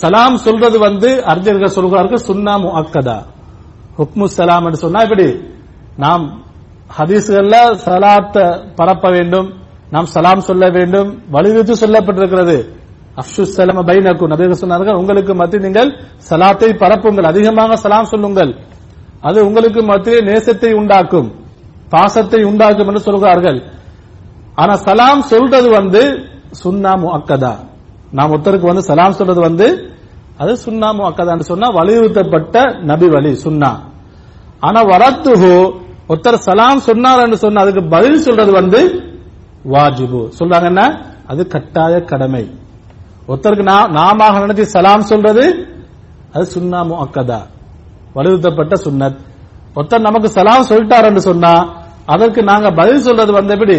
சலாம் சொல்றது வந்து அறிஞர்கள் சொல்கிறார்கள் சுன்னா முஅக்கதா. ஹுக்மு சலாம் என்று சொன்னா இப்படி நாம் ஹதீஸ்கள்ல சலாத்த பரப்ப வேண்டும் நாம் சலாம் சொல்ல வேண்டும் வலியுறுத்தி சொல்லப்பட்டிருக்கிறது. அப்சு சலம பைனக்கும் நபிகள் சொன்னார்கள் உங்களுக்கு மத்தியில் நீங்கள் சலாத்தை பரப்புங்கள் அதிகமாக சலாம் சொல்லுங்கள். அது உங்களுக்கு மத்திய நேசத்தை உண்டாக்கும் பாசத்தை உண்டாக்கும் என்று சொல்கிறார்கள். ஆனா சலாம் சொல்றது வந்து சுன்னா முஅக்கதா. நாம் ஒருத்தருக்கு வந்து சலாம் சொல்றது வந்து அது சுண்ணா முக்கதான்னு சொன்னா வலியுறுத்தப்பட்ட நபி வலி சுண்ணா. ஆனா வரத்துஹு ஒருத்தர் சலாம் சொன்னார் என்று சொன்னா அதுக்கு பதில் சொல்றது வந்து வாஜிபு. சொல்றாங்க என்ன? அது கட்டாய கடமை. ஒருத்தருக்கு நாம நினைச்சு சலாம் சொல்றது அது சுண்ணா முக்கதா வலியுறுத்தப்பட்ட சுன்னத் ஒருத்தர் நமக்கு சலாம் சொல்லிட்டார் என்று சொன்னா அதற்கு நாங்க பதில் சொல்றது வந்து எப்படி?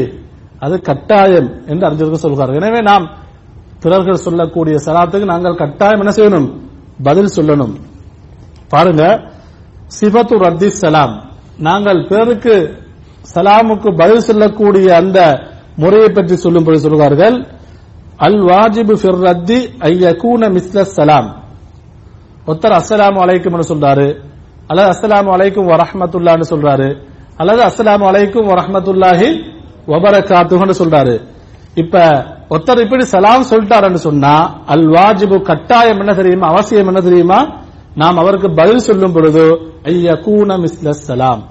அது கட்டாயம் என்று அறிஞர்கள் சொல்கிறார்கள். எனவே நாம் பிறர்கள் சொல்லக்கூடிய சலாத்துக்கு நாங்கள் கட்டாயம் என்ன செய்யணும்? பதில் சொல்லணும். பாருங்க சிபத்து ரத்தி சலாம். நாங்கள் பிறருக்கு சலாமுக்கு பதில் சொல்லக்கூடிய அந்த முறையை பற்றி சொல்லும்படி சொல்கிறார்கள் அல் வாஜிபு ஃபிர் ரத்தி ஐயகூன மிஸ்ல சலாம். ஒருத்தர் அஸ்லாம் அலைக்கும் சொல்றாரு அல்லது அஸ்லாம் அலைக்கும் வரஹமத்துல்லான்னு சொல்றாரு அல்லது அஸ்ஸலாமு அலைக்கும் வரஹ்மத்துல்லாஹி வபரகாத்துஹுன்னு சொல்றாரு. இப்ப ஒருத்தர் இப்படி சலாம் சொல்லிட்டாருன்னு சொன்னா அல் வாஜிபு கட்டாயம் என்ன தெரியுமா? அவசியம் என்ன தெரியுமா? நாம் அவருக்கு பதில் சொல்லும் பொழுது ஐயகூன மிஸ்ல சலாம்.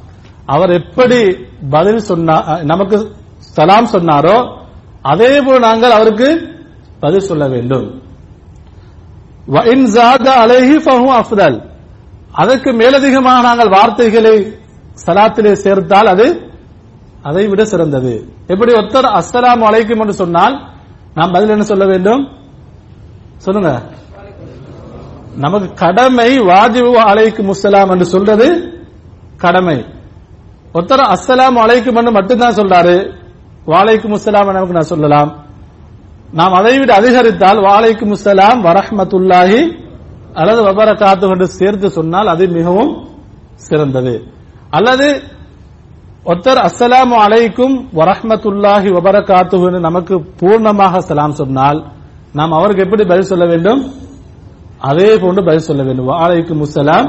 அவர் எப்படி பதில் சொன்னா நமக்கு சலாம் சொன்னாரோ அதே போல் நாங்கள் அவருக்கு பதில் சொல்ல வேண்டும். அலேஹி ஃபஹு அஃதல். அதற்கு மேலதிகமாக நாங்கள் வார்த்தைகளை சலாத்திலே சேர்த்தால் அது அதை விட சிறந்தது. எப்படி ஒருத்தர் அஸ்லாம் அலைக்கும் என்று சொன்னால் நாம் பதில் என்ன சொல்ல வேண்டும்? சொல்லுங்க. நமக்கு கடமை வாஜிபு அலைக்கு முசலாம் என்று சொல்றது கடமை. ஒருத்தர் அஸ்ஸலாமு அலைக்கும் என்று மட்டும்தான் சொல்றாரு. வாழைக்கு முஸ்ஸலாம் நமக்கு நான் சொல்லலாம். நாம் அதை விட அதிகரித்தால் வாழைக்கு முஸ்ஸலாம் வரஹ்மத்துல்லாஹி அல்லது வபரகாத்து என்று சேர்த்து சொன்னால் அது மிகவும் சிறந்தது. அல்லது ஒருத்தர் அஸ்லாம் அலைக்கும் வரஹமத்துல்லாஹி வபரகாத்துன்னு நமக்கு பூர்ணமாக சலாம் சொன்னால் நாம் அவருக்கு எப்படி பதில் சொல்ல வேண்டும்? அதே போன்று பதில் சொல்ல வேண்டும். அலைக்கும் அஸ்லாம்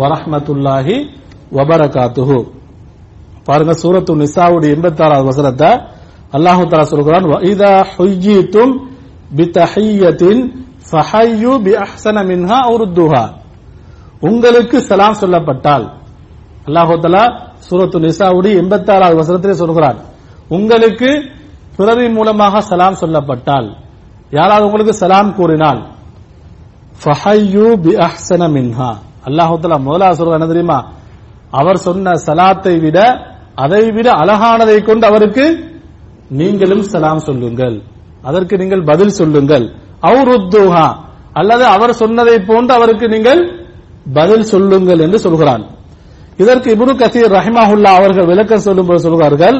வரஹமத்துல்லாஹி வபரகாத்துஹு. பாருங்க சூரத்து நிசாவுடைய எண்பத்தி ஆறாவது வசனத்தை அல்லாஹு தாலா சொல்கிறான் இதா ஹுஜித்தும் பித்தஹையத்தின் ஃபஹையு பி அஹ்சன மின்ஹா உருத்துஹா உங்களுக்கு சலாம் சொல்லப்பட்டால் அல்லாஹு தாலா சூரத்து நிசாவுடைய 86வது வசனத்திலே சொல்கிறான் உங்களுக்கு பிறரின் மூலமாக சலாம் சொல்லப்பட்டால் யாராவது உங்களுக்கு சலாம் கூறினால் ஃபஹய்யூ பி மின்ஹா. அல்லாஹு தஆலா சொல்றது என்ன தெரியுமா? அவர் சொன்ன சலாத்தை விட அதை விட அழகானதை கொண்டு அவருக்கு நீங்களும் சலாம் சொல்லுங்கள். அதற்கு நீங்கள் பதில் சொல்லுங்கள். அவுருத்துஹா அல்லது அவர் சொன்னதை போன்று அவருக்கு நீங்கள் பதில் சொல்லுங்கள் என்று சொல்கிறான். இதற்கு இபுரு கசீர் ரஹிமாஹுல்லா அவர்கள் விளக்கம் சொல்லும்போது சொல்வார்கள்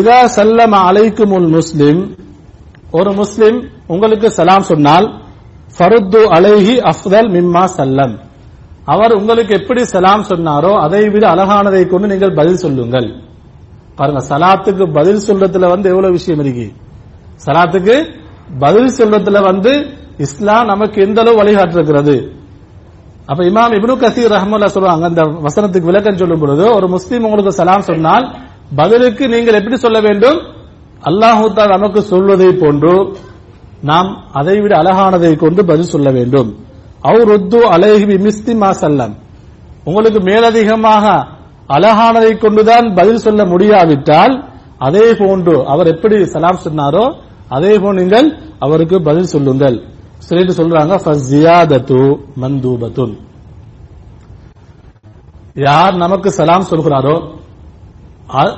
இதா சல்லம அலைக்குமுல் முஸ்லிம் ஒரு முஸ்லிம் உங்களுக்கு சலாம் சொன்னால் ஃபருத்து அலைஹி அஃதல் மிம்மா சல்லம். அவர் உங்களுக்கு எப்படி சலாம் சொன்னாரோ அதை விட அழகானதை கொண்டு நீங்கள் பதில் சொல்லுங்கள். பாருங்க சலாத்துக்கு பதில் சொல்றதுல வந்து எவ்வளவு விஷயம் இருக்கு? சலாத்துக்கு பதில் சொல்றதுல வந்து இஸ்லாம் நமக்கு எந்த அளவு வழிகாட்டிருக்கிறது அப்ப இமாம் இப்னு கசீர் ரஹமுல்லா சொல்லுவாங்க அந்த வசனத்துக்கு விளக்கம் சொல்லும் பொழுது ஒரு முஸ்லீம் உங்களுக்கு சலாம் சொன்னால் பதிலுக்கு நீங்கள் எப்படி சொல்ல வேண்டும்? அல்லாஹு நமக்கு சொல்வதை போன்று நாம் அதை விட அழகானதை கொண்டு பதில் சொல்ல வேண்டும். அவர் உத்து அலைஹி மிஸ்தி மா உங்களுக்கு மேலதிகமாக அழகானதை கொண்டுதான் பதில் சொல்ல முடியாவிட்டால் அதே போன்று அவர் எப்படி சலாம் சொன்னாரோ அதே போன்று நீங்கள் அவருக்கு பதில் சொல்லுங்கள். சொல்லிட்டு சொல்றாங்க மந்தூபத்துன். யார் நமக்கு சலாம் சொல்கிறாரோ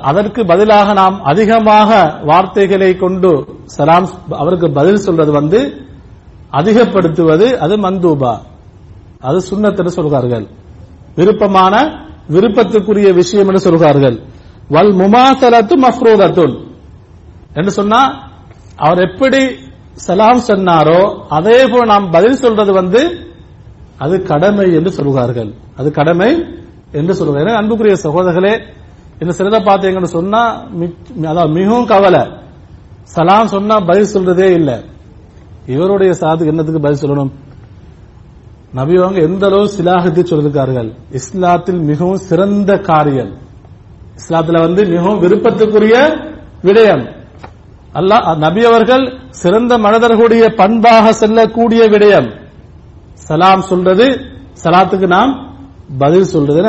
அதற்கு பதிலாக நாம் அதிகமாக வார்த்தைகளை கொண்டு சலாம் அவருக்கு பதில் சொல்றது வந்து அதிகப்படுத்துவது அது மந்தூபா. அது சுன்னத்து சொல்கிறார்கள். விருப்பமான விருப்பத்துக்குரிய விஷயம் என்று சொல்கிறார்கள். வல் முமாசலத்து மஃப்ரூதத்துன். என்று சொன்னா அவர் எப்படி சலாம் சொன்னாரோ அதே போல் நாம் பதில் சொல்றது வந்து அது கடமை என்று சொல்கிறார்கள் அது கடமை என்று சொல்கிறார்கள் அன்புக்குரிய சகோதரர்களே இந்த சிறத பார்த்தீங்கன்னு சொன்னா மிக்- அதாவது மிகவும் கவலை. சலாம் சொன்னா பதில் சொல்றதே இல்லை. இவருடைய சாது என்னத்துக்கு பதில் சொல்லணும்? நபி எந்த அளவு சிலாகத்தை சொல்லிருக்கார்கள்? இஸ்லாத்தில் மிகவும் சிறந்த காரியம் இஸ்லாத்துல வந்து மிகவும் விருப்பத்துக்குரிய விடயம். அல்லாஹ் நபி அவர்கள் சிறந்த மனிதர்களுடைய பண்பாக செல்லக்கூடிய விடயம். சலாம் சொல்றது சலாத்துக்கு நாம் பதில் சொல்றது